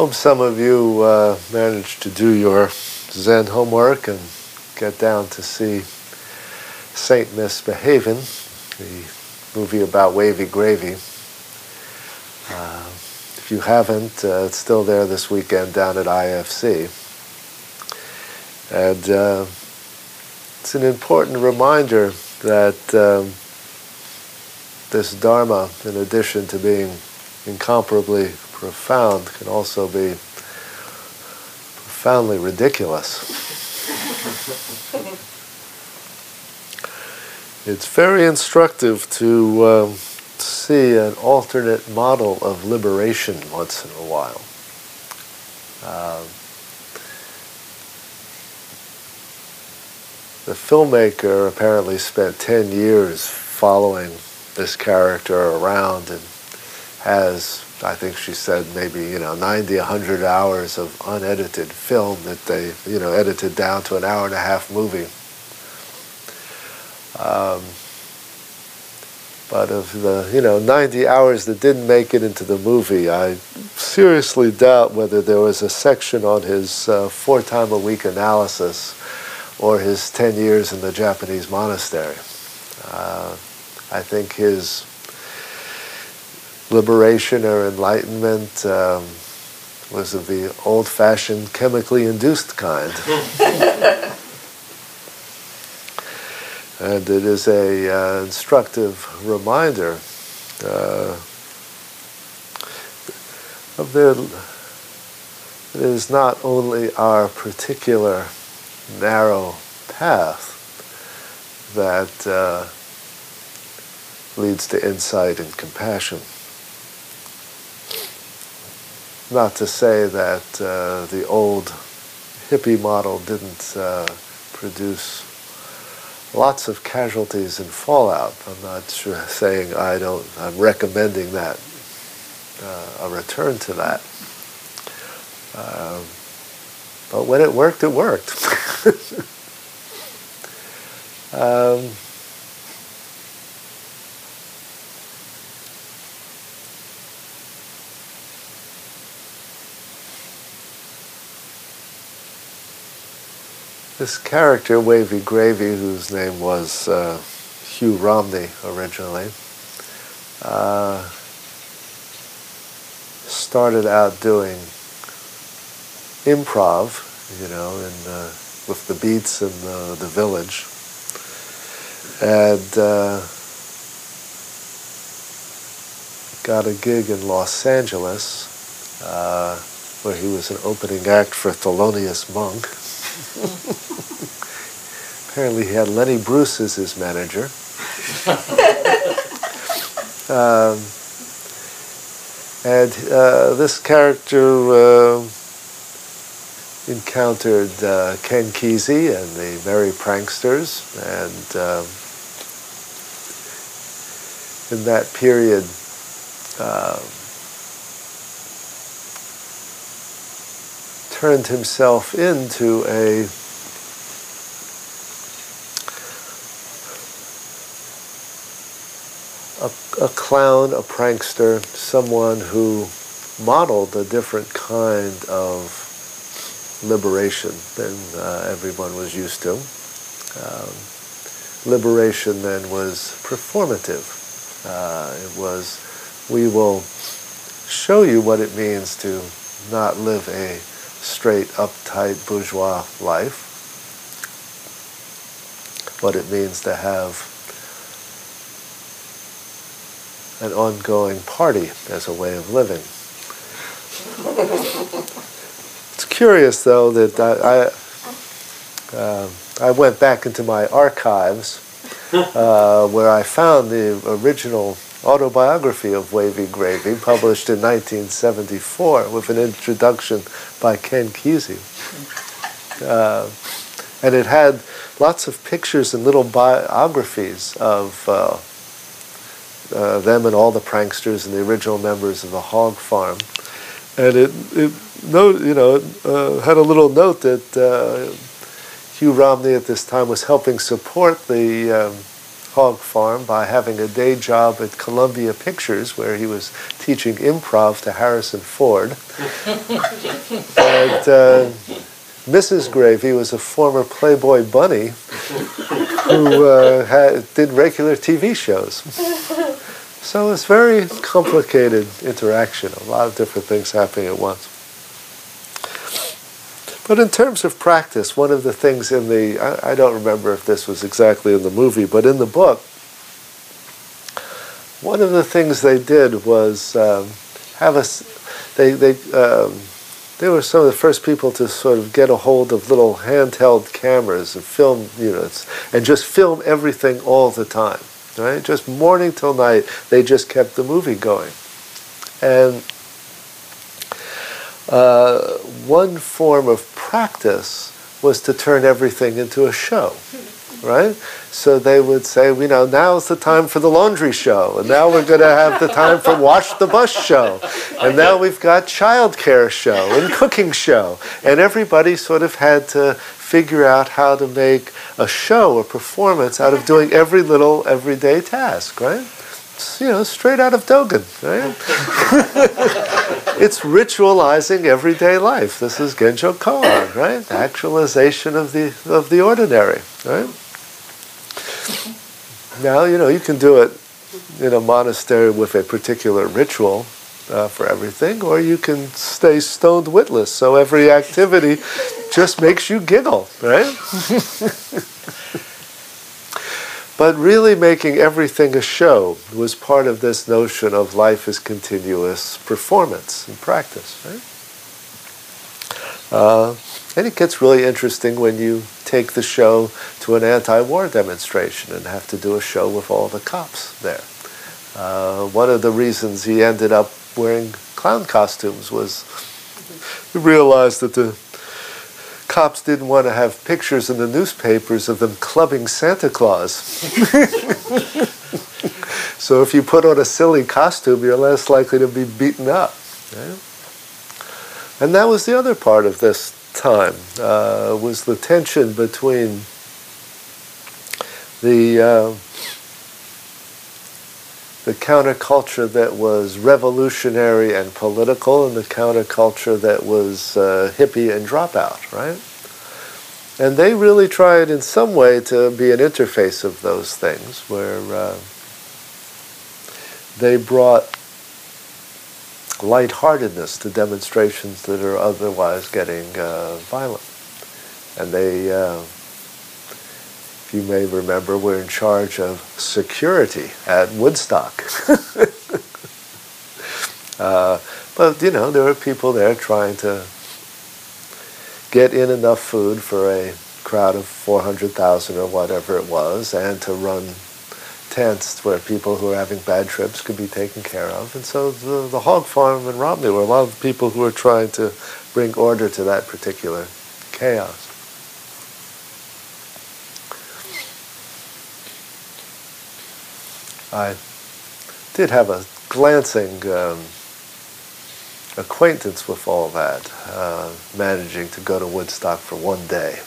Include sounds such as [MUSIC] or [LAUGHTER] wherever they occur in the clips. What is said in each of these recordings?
Hope some of you uh, managed to do your Zen homework and get down to see Saint Misbehaving, the movie about wavy gravy. Uh, if you haven't, uh, it's still there this weekend down at IFC. And uh, it's an important reminder that um, this Dharma, in addition to being incomparably profound, can also be profoundly ridiculous. it's very instructive to um, see an alternate model of liberation once in a while. Um, the filmmaker apparently spent 10 years following this character around and has I think she said maybe you know 90, 100 hours of unedited film that they you know edited down to an hour and a half movie. Um, but of the you know 90 hours that didn't make it into the movie, I seriously doubt whether there was a section on his uh, four time a week analysis or his 10 years in the Japanese monastery. Uh, I think his liberation or enlightenment um, was of the old fashioned chemically induced kind. [LAUGHS] and it is a uh, instructive reminder uh, of the it is not only our particular narrow path that uh, leads to insight and compassion not to say that uh, the old hippie model didn't uh, produce lots of casualties and fallout. I'm not sure [LAUGHS] saying I don't, I'm recommending that, uh, a return to that. Um, but when it worked, it worked. [LAUGHS] um, this character, Wavy Gravy, whose name was uh, Hugh Romney originally, uh, started out doing improv, you know, in, uh, with the beats in the, the village. And uh, got a gig in Los Angeles uh, where he was an opening act for Thelonious Monk. [LAUGHS] Apparently, he had Lenny Bruce as his manager. [LAUGHS] um, and uh, this character uh, encountered uh, Ken Kesey and the Merry Pranksters, and um, in that period, turned himself into a a, a clown, a prankster, someone who modeled a different kind of liberation than uh, everyone was used to. Um, liberation then was performative. Uh, it was, we will show you what it means to not live a straight, uptight bourgeois life, what it means to have an ongoing party as a way of living. [LAUGHS] it's curious, though, that I, I, uh, I went back into my archives [LAUGHS] uh, where I found the original autobiography of Wavy Gravy, published in 1974 with an introduction by Ken Kesey. Uh, and it had lots of pictures and little biographies of uh, uh, them and all the pranksters and the original members of the hog farm. And it, it you know, uh, had a little note that uh, Hugh Romney at this time was helping support the um, hog farm by having a day job at Columbia Pictures, where he was teaching improv to Harrison Ford. [LAUGHS] and uh, Mrs. Gravy was a former Playboy bunny who uh, had, did regular TV shows. So it's very complicated interaction, a lot of different things happening at once. But in terms of practice, one of the things in the, I, I, don't remember if this was exactly in the movie, but in the book, one of the things they did was um, have us, they, they, um, they were some of the first people to sort of get a hold of little handheld cameras and film units and just film everything all the time, right? Just morning till night, they just kept the movie going. And uh, one form of practice was to turn everything into a show, right? So they would say, you know, now's the time for the laundry show, and now we're going to have the time for wash the bus show, and now we've got childcare show and cooking show, and everybody sort of had to figure out how to make a show, a performance out of doing every little everyday task, right? You know, straight out of Dogen, right? it's ritualizing everyday life. This is Genjo Koan, right? Actualization of the of the ordinary, right? Now, you know, you can do it in a monastery with a particular ritual uh, for everything, or you can stay stoned witless. So every activity just makes you giggle, right? [LAUGHS] But really making everything a show was part of this notion of life as continuous performance and practice, right? Uh, and it gets really interesting when you take the show to an anti-war demonstration and have to do a show with all the cops there. Uh, one of the reasons he ended up wearing clown costumes was he realized that the cops didn't want to have pictures in the newspapers of them clubbing Santa Claus. [LAUGHS] so if you put on a silly costume, you're less likely to be beaten up. And that was the other part of this time, uh, was the tension between the uh, the counterculture that was revolutionary and political and the counterculture that was uh, hippie and dropout, right? And they really tried in some way to be an interface of those things where uh, they brought lightheartedness to demonstrations that are otherwise getting uh, violent. And they you may remember, were in charge of security at Woodstock. [LAUGHS] uh, but, you know, there were people there trying to get in enough food for a crowd of 400,000 or whatever it was, and to run tents where people who were having bad trips could be taken care of. And so the, the hog farm in Romney were a lot of people who were trying to bring order to that particular chaos. I did have a glancing um, acquaintance with all that, uh, managing to go to Woodstock for one day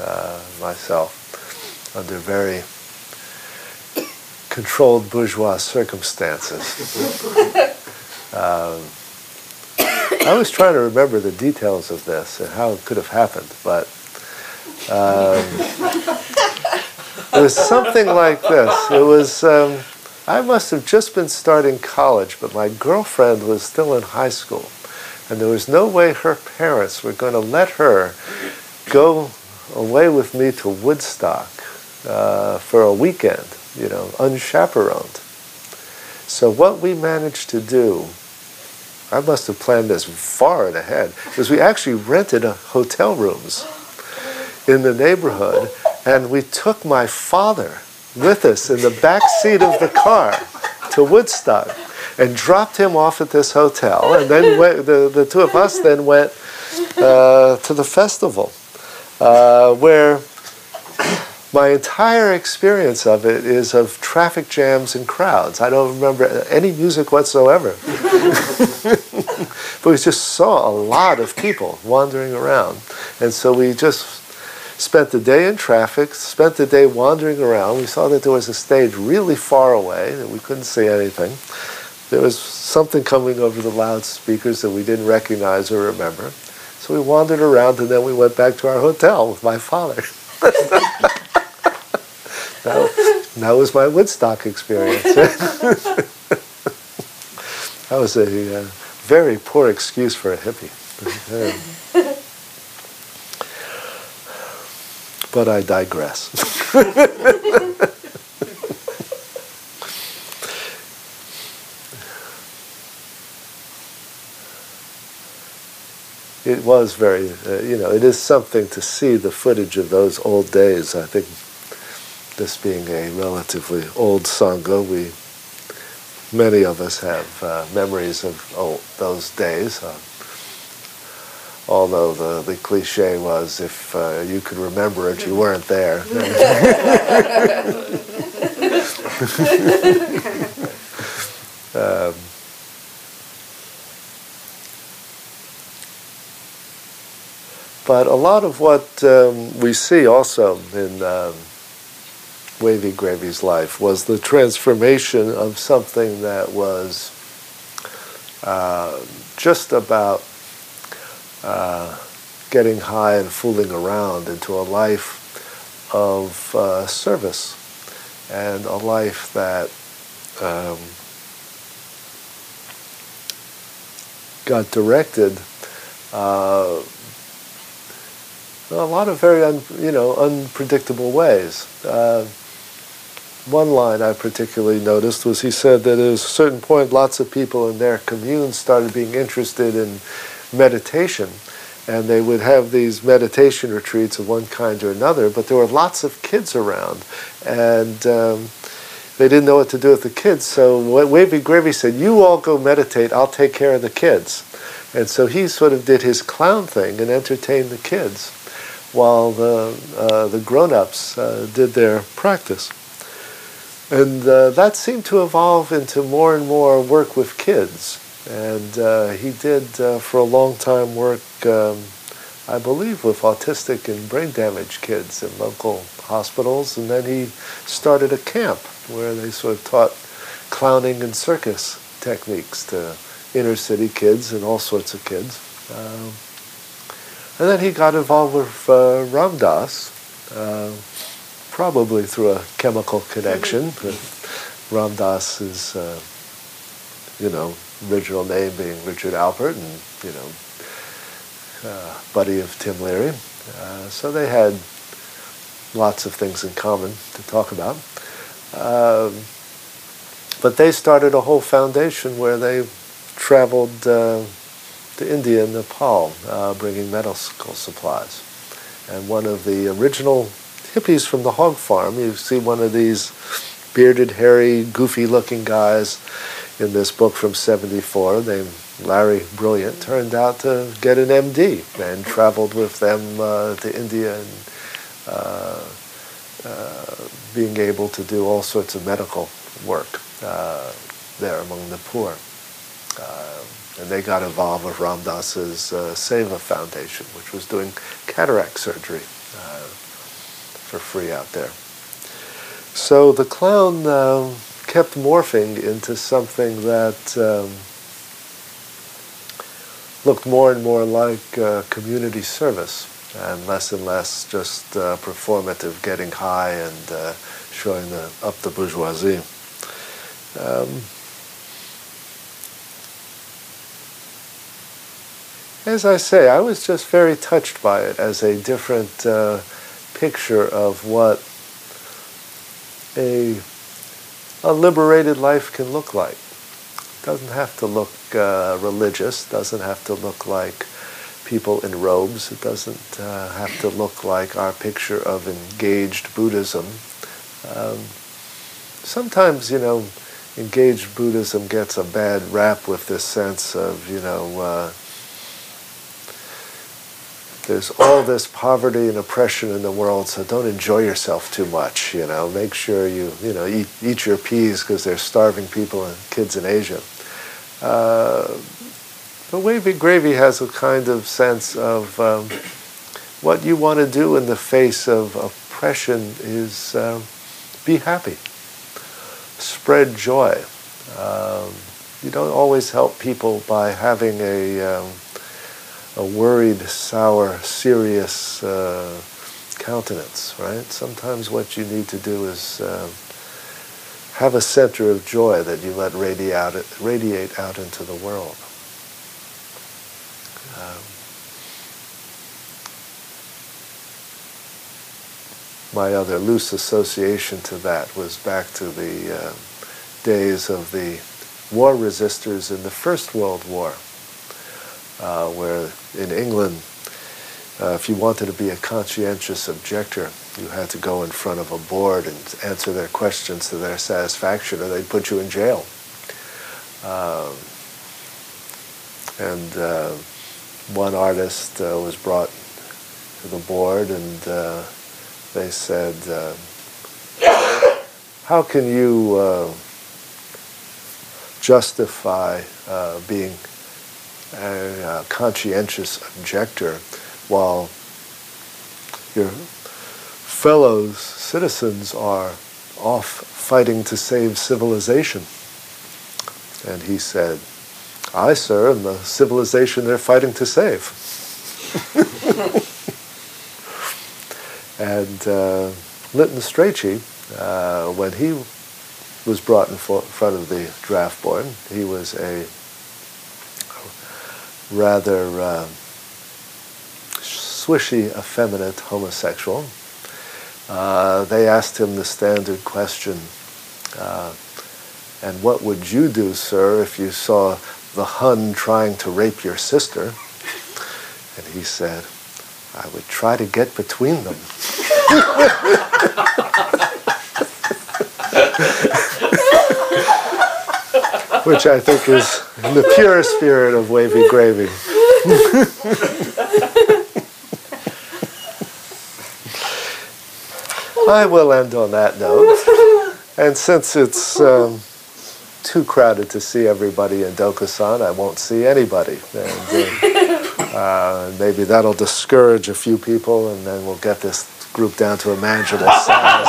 uh, myself under very controlled bourgeois circumstances. [LAUGHS] um, I was trying to remember the details of this and how it could have happened, but um, [LAUGHS] it was something like this. It was. Um, I must have just been starting college, but my girlfriend was still in high school. And there was no way her parents were going to let her go away with me to Woodstock uh, for a weekend, you know, unchaperoned. So what we managed to do, I must have planned this far ahead, was we actually rented hotel rooms in the neighborhood, and we took my father with us in the back seat of the car to Woodstock and dropped him off at this hotel. And then the, the two of us then went uh, to the festival. uh, where my entire experience of it is of traffic jams and crowds. I don't remember any music whatsoever. [LAUGHS] but we just saw a lot of people wandering around. And so we just spent the day in traffic, spent the day wandering around. We saw that there was a stage really far away, that we couldn't see anything. There was something coming over the loudspeakers that we didn't recognize or remember. So we wandered around and then we went back to our hotel with my father. [LAUGHS] that, that was my Woodstock experience. [LAUGHS] that was a uh, very poor excuse for a hippie. [LAUGHS] but I digress. [LAUGHS] it was very, uh, you know, it is something to see the footage of those old days. I think this being a relatively old sangha, we many of us have uh, memories of oh, those days. Uh, although the, the cliche was if uh, you could remember it, you weren't there. [LAUGHS] um, but a lot of what um, we see also in um, Wavy Gravy's life was the transformation of something that was uh, just about uh, getting high and fooling around into a life of uh, service and a life that um, got directed uh, a lot of very un, you know unpredictable ways. Uh, one line I particularly noticed was he said that at a certain point, lots of people in their commune started being interested in meditation. And they would have these meditation retreats of one kind or another, but there were lots of kids around. And um, they didn't know what to do with the kids. So Wavy Gravy said, You all go meditate, I'll take care of the kids. And so he sort of did his clown thing and entertained the kids while the, uh, the grown ups uh, did their practice. And uh, that seemed to evolve into more and more work with kids. And uh, he did, uh, for a long time, work, um, I believe, with autistic and brain damaged kids in local hospitals. And then he started a camp where they sort of taught clowning and circus techniques to inner city kids and all sorts of kids. Um, and then he got involved with uh, uh, probably through a chemical connection. Ram Dass is, uh, you know, original name being Richard Alpert, and you know, uh, buddy of Tim Leary. Uh, so they had lots of things in common to talk about. Um, but they started a whole foundation where they traveled uh, to India and Nepal, uh, bringing medical supplies. And one of the original hippies from the hog farm, you see one of these bearded, hairy, goofy-looking guys in this book from 74 named Larry Brilliant turned out to get an MD and traveled with them uh, to India and uh, uh, being able to do all sorts of medical work uh, there among the poor. Uh, and they got involved with Ram Dass's uh, Seva Foundation, which was doing cataract surgery for free out there. So the clown kept morphing into something that um, looked more and more like uh, community service and less and less just uh, performative, getting high and uh, showing the, up the bourgeoisie. Um, as I say, I was just very touched by it as a different uh, picture of what a a liberated life can look like. It doesn't have to look uh, religious, doesn't have to look like people in robes, it doesn't uh, have to look like our picture of engaged Buddhism. Um, sometimes, you know, engaged Buddhism gets a bad rap with this sense of, you know, uh, there's all this poverty and oppression in the world, so don't enjoy yourself too much. You know, make sure you you know eat eat your peas because there's starving people and kids in Asia. Uh, but Wavy Gravy has a kind of sense of um, what you want to do in the face of oppression is um, be happy, spread joy. Um, you don't always help people by having a um, a worried, sour, serious uh, countenance, right? Sometimes what you need to do is uh, have a center of joy that you let radiate out, radiate out into the world. Um, my other loose association to that was back to the uh, days of the war resistors in the First World War uh, where in England, uh, if you wanted to be a conscientious objector, you had to go in front of a board and answer their questions to their satisfaction, or they'd put you in jail. Um, and uh, one artist uh, was brought to the board, and uh, they said, uh, "How can you justify being?" A, a conscientious objector while your fellow citizens are off fighting to save civilization. And he said, I, sir, am the civilization they're fighting to save. [LAUGHS] and uh, Lytton Strachey, uh, when he was brought in front of the draft board, he was a rather uh, swishy, effeminate homosexual. Uh, they asked him the standard question, uh, and what would you do, sir, if you saw the Hun trying to rape your sister? And he said, I would try to get between them. [LAUGHS] which I think is the pure spirit of wavy gravy. I will end on that note. And since it's um, too crowded to see everybody in Dokusan, I won't see anybody. And uh, uh, maybe that'll discourage a few people, and then we'll get this group down to a manageable size.